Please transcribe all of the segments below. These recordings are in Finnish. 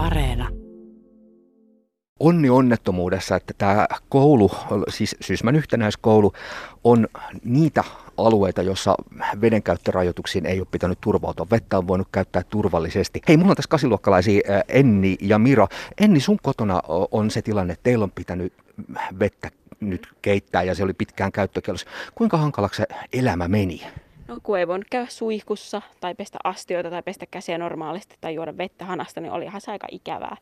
Areena. Onni onnettomuudessa, että tämä koulu, siis Sysmän yhtenäiskoulu, on niitä alueita, jossa vedenkäyttörajoituksiin ei ole pitänyt turvautua. Vettä on voinut käyttää turvallisesti. Hei, mulla on tässä kasiluokkalaisia Enni ja Miro. Enni, sun kotona on se tilanne, että teillä on pitänyt vettä nyt keittää ja se oli pitkään käyttökielossa. Kuinka hankalaksi se elämä meni? No kun ei voinut käydä suihkussa tai pestä astioita tai pestä käsiä normaalisti tai juoda vettä hanasta, niin olihan se aika ikävää.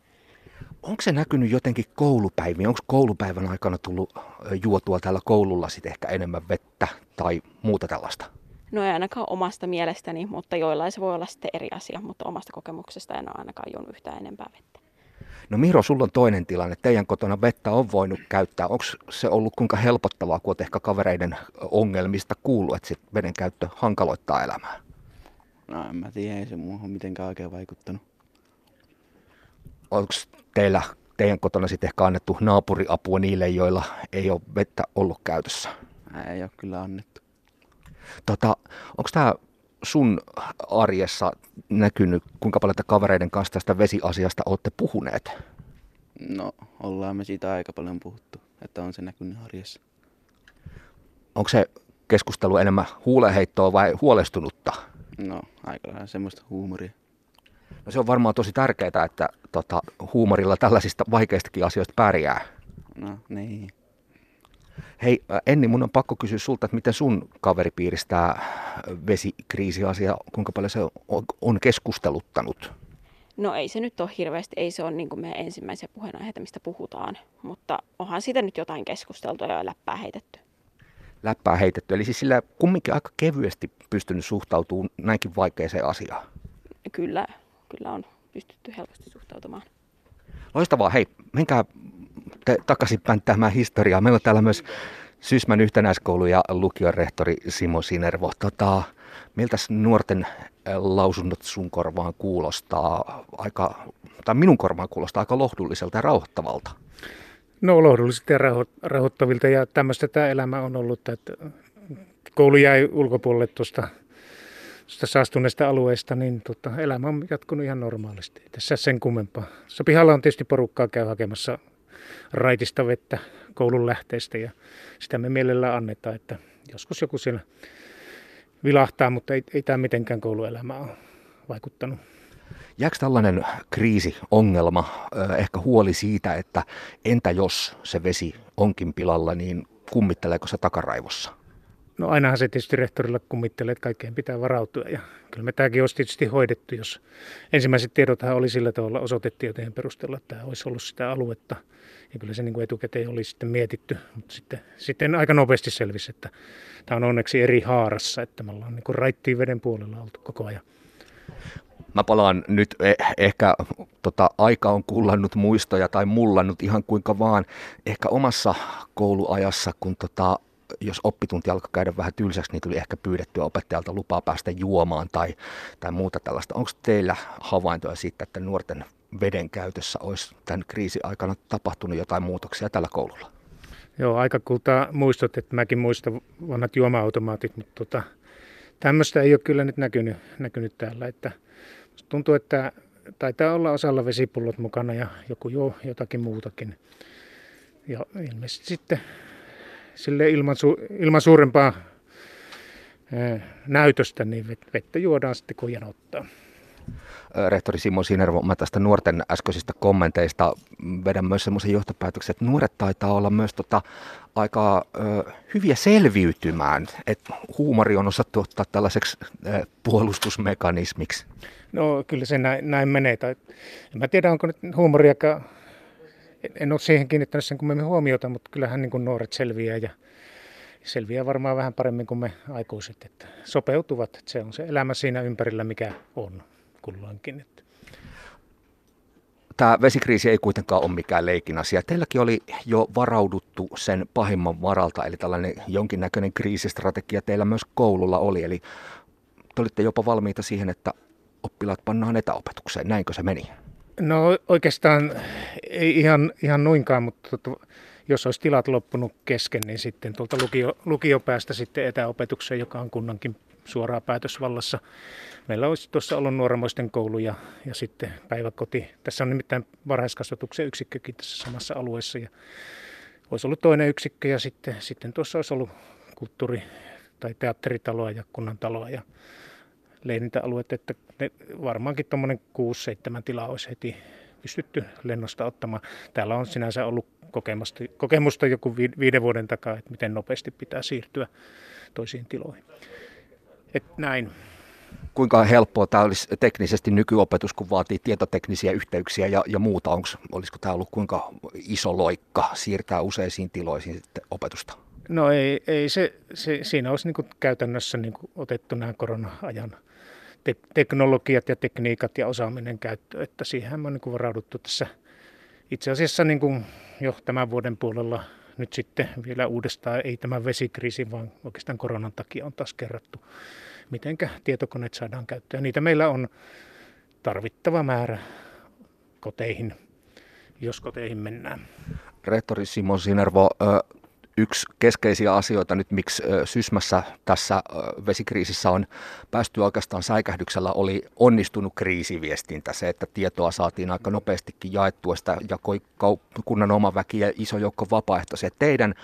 Onko se näkynyt jotenkin koulupäiviin? Onko koulupäivän aikana tullut juotua täällä koululla sitten ehkä enemmän vettä tai muuta tällaista? No ei ainakaan omasta mielestäni, mutta joillain se voi olla sitten eri asia, mutta omasta kokemuksesta en ole ainakaan juonut yhtään enempää vettä. No Miro, sulla on toinen tilanne. Teidän kotona vettä on voinut käyttää. Onko se ollut kuinka helpottavaa, kun olet ehkä kavereiden ongelmista kuullut, että sit veden käyttö hankaloittaa elämää? No en mä tiedä, ei se muuhun mitenkään oikein vaikuttanut. Onko teillä teidän kotona sitten ehkä annettu naapuriapua niille, joilla ei ole vettä ollut käytössä? Ei ole kyllä annettu. Tota, onko tämä sun arjessa näkynyt, kuinka paljon te kavereiden kanssa tästä vesiasiasta olette puhuneet? No, ollaan me siitä aika paljon puhuttu, että on se näkynyt arjessa. Onko se keskustelu enemmän huuleheittoa vai huolestunutta? No, aika lailla semmoista huumoria. No se on varmaan tosi tärkeää, että tota, huumorilla tällaisista vaikeistakin asioista pärjää. No, niin. Hei Enni, mun on pakko kysyä sulta, että miten sun kaveripiiristä tämä vesikriisiasia, kuinka paljon se on keskusteluttanut? No ei se nyt ole hirveästi, ei se ole niin kuin meidän ensimmäisiä puheenaiheita, mistä puhutaan, mutta onhan siitä nyt jotain keskusteltua ja läppää heitetty. Läppää heitetty, eli siis sillä kumminkin aika kevyesti pystynyt suhtautumaan näinkin vaikeaseen asiaan. Kyllä, kyllä on pystytty helposti suhtautumaan. Loistavaa, hei, menkää te takaisinpäin tähän historiaan. Meillä on täällä myös Sysmän yhtenäiskoulu ja lukion rehtori Simo Sinervo. Tota, miltä nuorten lausunnot sun korvaan kuulostaa aika, tai minun korvaan kuulostaa aika lohdulliselta ja rauhoittavalta? No lohdullisilta ja rauhoittavilta ja tämmöistä tämä elämä on ollut, että koulu jäi ulkopuolelle tuosta saastuneesta alueesta, niin tota, elämä on jatkunut ihan normaalisti. Tässä sen kummempaa. Se pihalla on tietysti porukkaa käy hakemassa raitista vettä koulun lähteestä ja sitä me mielellään annetaan, että joskus joku siellä vilahtaa, mutta ei, ei tämä mitenkään kouluelämää ole vaikuttanut. Jääkö tällainen kriisi, ongelma, ehkä huoli siitä, että entä jos se vesi onkin pilalla, niin kummitteleeko se takaraivossa? No ainahan se tietysti rehtorilla kummittelee, että kaikkeen pitää varautua. Ja kyllä me tämäkin olisi tietysti hoidettu, jos ensimmäiset tiedothan oli sillä tavalla osoitettiin joten perusteella, että tämä olisi ollut sitä aluetta. Ja kyllä se niin kuin etukäteen oli sitten mietitty, mutta sitten, sitten aika nopeasti selvisi, että tämä on onneksi eri haarassa, että me ollaan niin kuin raittiin veden puolella oltu koko ajan. Mä palaan nyt, eh, ehkä tota, aika on kullannut muistoja tai mullannut ihan kuinka vaan. Ehkä omassa kouluajassa, kun tota, jos oppitunti alkoi käydä vähän tylsäksi, niin tuli ehkä pyydettyä opettajalta lupaa päästä juomaan tai, tai muuta tällaista. Onko teillä havaintoja siitä, että nuorten veden käytössä olisi tämän kriisin aikana tapahtunut jotain muutoksia tällä koululla? Joo, aika kultaa muistot, että mäkin muistan vanhat juoma-automaatit, mutta tota, tämmöistä ei ole kyllä nyt näkynyt, näkynyt täällä. Että tuntuu, että taitaa olla osalla vesipullot mukana ja joku juo jotakin muutakin. Ja ilmeisesti sitten sille ilman, su, ilman suurempaa näytöstä, niin vettä juodaan sitten kun janottaa. Rehtori Simo Sinervo, mä tästä nuorten äskeisistä kommenteista vedän myös semmoisen johtopäätöksen, että nuoret taitaa olla myös tota, aika ö, hyviä selviytymään, että huumori on osattu ottaa tällaiseksi ö, puolustusmekanismiksi. No kyllä se näin, näin menee. Tai, en mä tiedä, onko nyt huumoriakaan en ole siihen kiinnittänyt sen kummemmin huomiota, mutta kyllähän niin kuin nuoret selviää ja selviää varmaan vähän paremmin kuin me aikuiset, että sopeutuvat. Että se on se elämä siinä ympärillä, mikä on kulloinkin. Että. Tämä vesikriisi ei kuitenkaan ole mikään leikin asia. Teilläkin oli jo varauduttu sen pahimman varalta, eli tällainen jonkinnäköinen kriisistrategia teillä myös koululla oli. Eli te olitte jopa valmiita siihen, että oppilaat pannaan etäopetukseen. Näinkö se meni? No oikeastaan ei ihan, ihan noinkaan, mutta tuota, jos olisi tilat loppunut kesken, niin sitten tuolta lukio, lukiopäästä sitten etäopetukseen, joka on kunnankin suoraan päätösvallassa. Meillä olisi tuossa ollut nuoremoisten koulu ja, ja sitten päiväkoti. Tässä on nimittäin varhaiskasvatuksen yksikkökin tässä samassa alueessa. Ja olisi ollut toinen yksikkö ja sitten, sitten tuossa olisi ollut kulttuuri- tai teatteritaloa ja kunnantaloa ja leinintäalueet, että ne varmaankin tuommoinen 6-7 tilaa olisi heti pystytty lennosta ottamaan. Täällä on sinänsä ollut kokemusta, kokemusta joku viiden vuoden takaa, että miten nopeasti pitää siirtyä toisiin tiloihin. Et näin. Kuinka helppoa tämä olisi teknisesti nykyopetus, kun vaatii tietoteknisiä yhteyksiä ja, ja muuta? Onks, olisiko tämä ollut kuinka iso loikka siirtää useisiin tiloihin opetusta? No ei, ei se, se, siinä olisi niin käytännössä niin otettu nämä korona-ajan te- teknologiat ja tekniikat ja osaaminen käyttöön, että siihen on niin varauduttu tässä itse asiassa niin kuin jo tämän vuoden puolella nyt sitten vielä uudestaan, ei tämä vesikriisi, vaan oikeastaan koronan takia on taas kerrattu, miten tietokoneet saadaan käyttöön. Niitä meillä on tarvittava määrä koteihin, jos koteihin mennään. Rehtori Simon Sinervo, yksi keskeisiä asioita nyt, miksi Sysmässä tässä vesikriisissä on päästy oikeastaan säikähdyksellä, oli onnistunut kriisiviestintä. Se, että tietoa saatiin aika nopeastikin jaettua, sitä jakoi kunnan oma väki ja iso joukko vapaaehtoisia. Teidän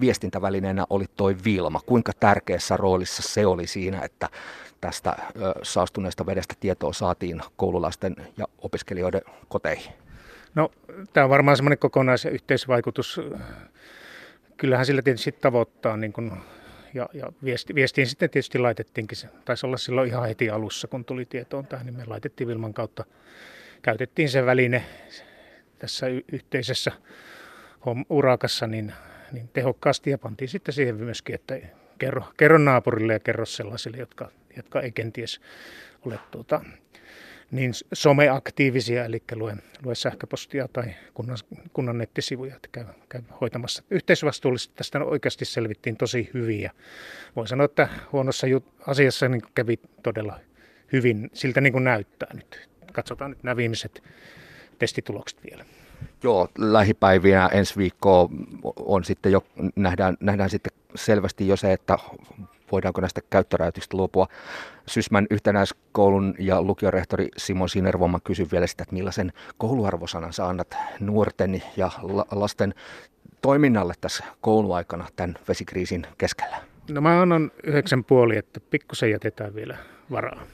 viestintävälineenä oli toi Vilma. Kuinka tärkeässä roolissa se oli siinä, että tästä saastuneesta vedestä tietoa saatiin koululaisten ja opiskelijoiden koteihin? No, tämä on varmaan semmoinen kokonaisyhteisvaikutus kyllähän sillä tietysti tavoittaa niin kuin, ja, ja viesti, viestiin sitten tietysti laitettiinkin, se. Taisi olla silloin ihan heti alussa, kun tuli tietoon tähän, niin me laitettiin Vilman kautta, käytettiin se väline tässä yhteisessä urakassa niin, niin tehokkaasti ja pantiin sitten siihen myöskin, että kerro, kerro naapurille ja kerro sellaisille, jotka, jotka ei kenties ole tuota, niin someaktiivisia, eli lue, lue sähköpostia tai kunnan, kunnan nettisivuja, että käy, käy hoitamassa. Yhteisvastuullisesti tästä oikeasti selvittiin tosi hyvin ja voin sanoa, että huonossa jut- asiassa niin kävi todella hyvin, siltä niin kuin näyttää nyt. Katsotaan nyt nämä viimeiset testitulokset vielä. Joo, lähipäivinä ensi viikkoa on sitten jo, nähdään, nähdään sitten selvästi jo se, että voidaanko näistä käyttörajoituksista luopua. Sysmän yhtenäiskoulun ja lukiorehtori Simon Sinervoma kysyi vielä sitä, että millaisen kouluarvosanan sä annat nuorten ja lasten toiminnalle tässä kouluaikana tämän vesikriisin keskellä? No mä annan yhdeksän puoli, että pikkusen jätetään vielä varaa.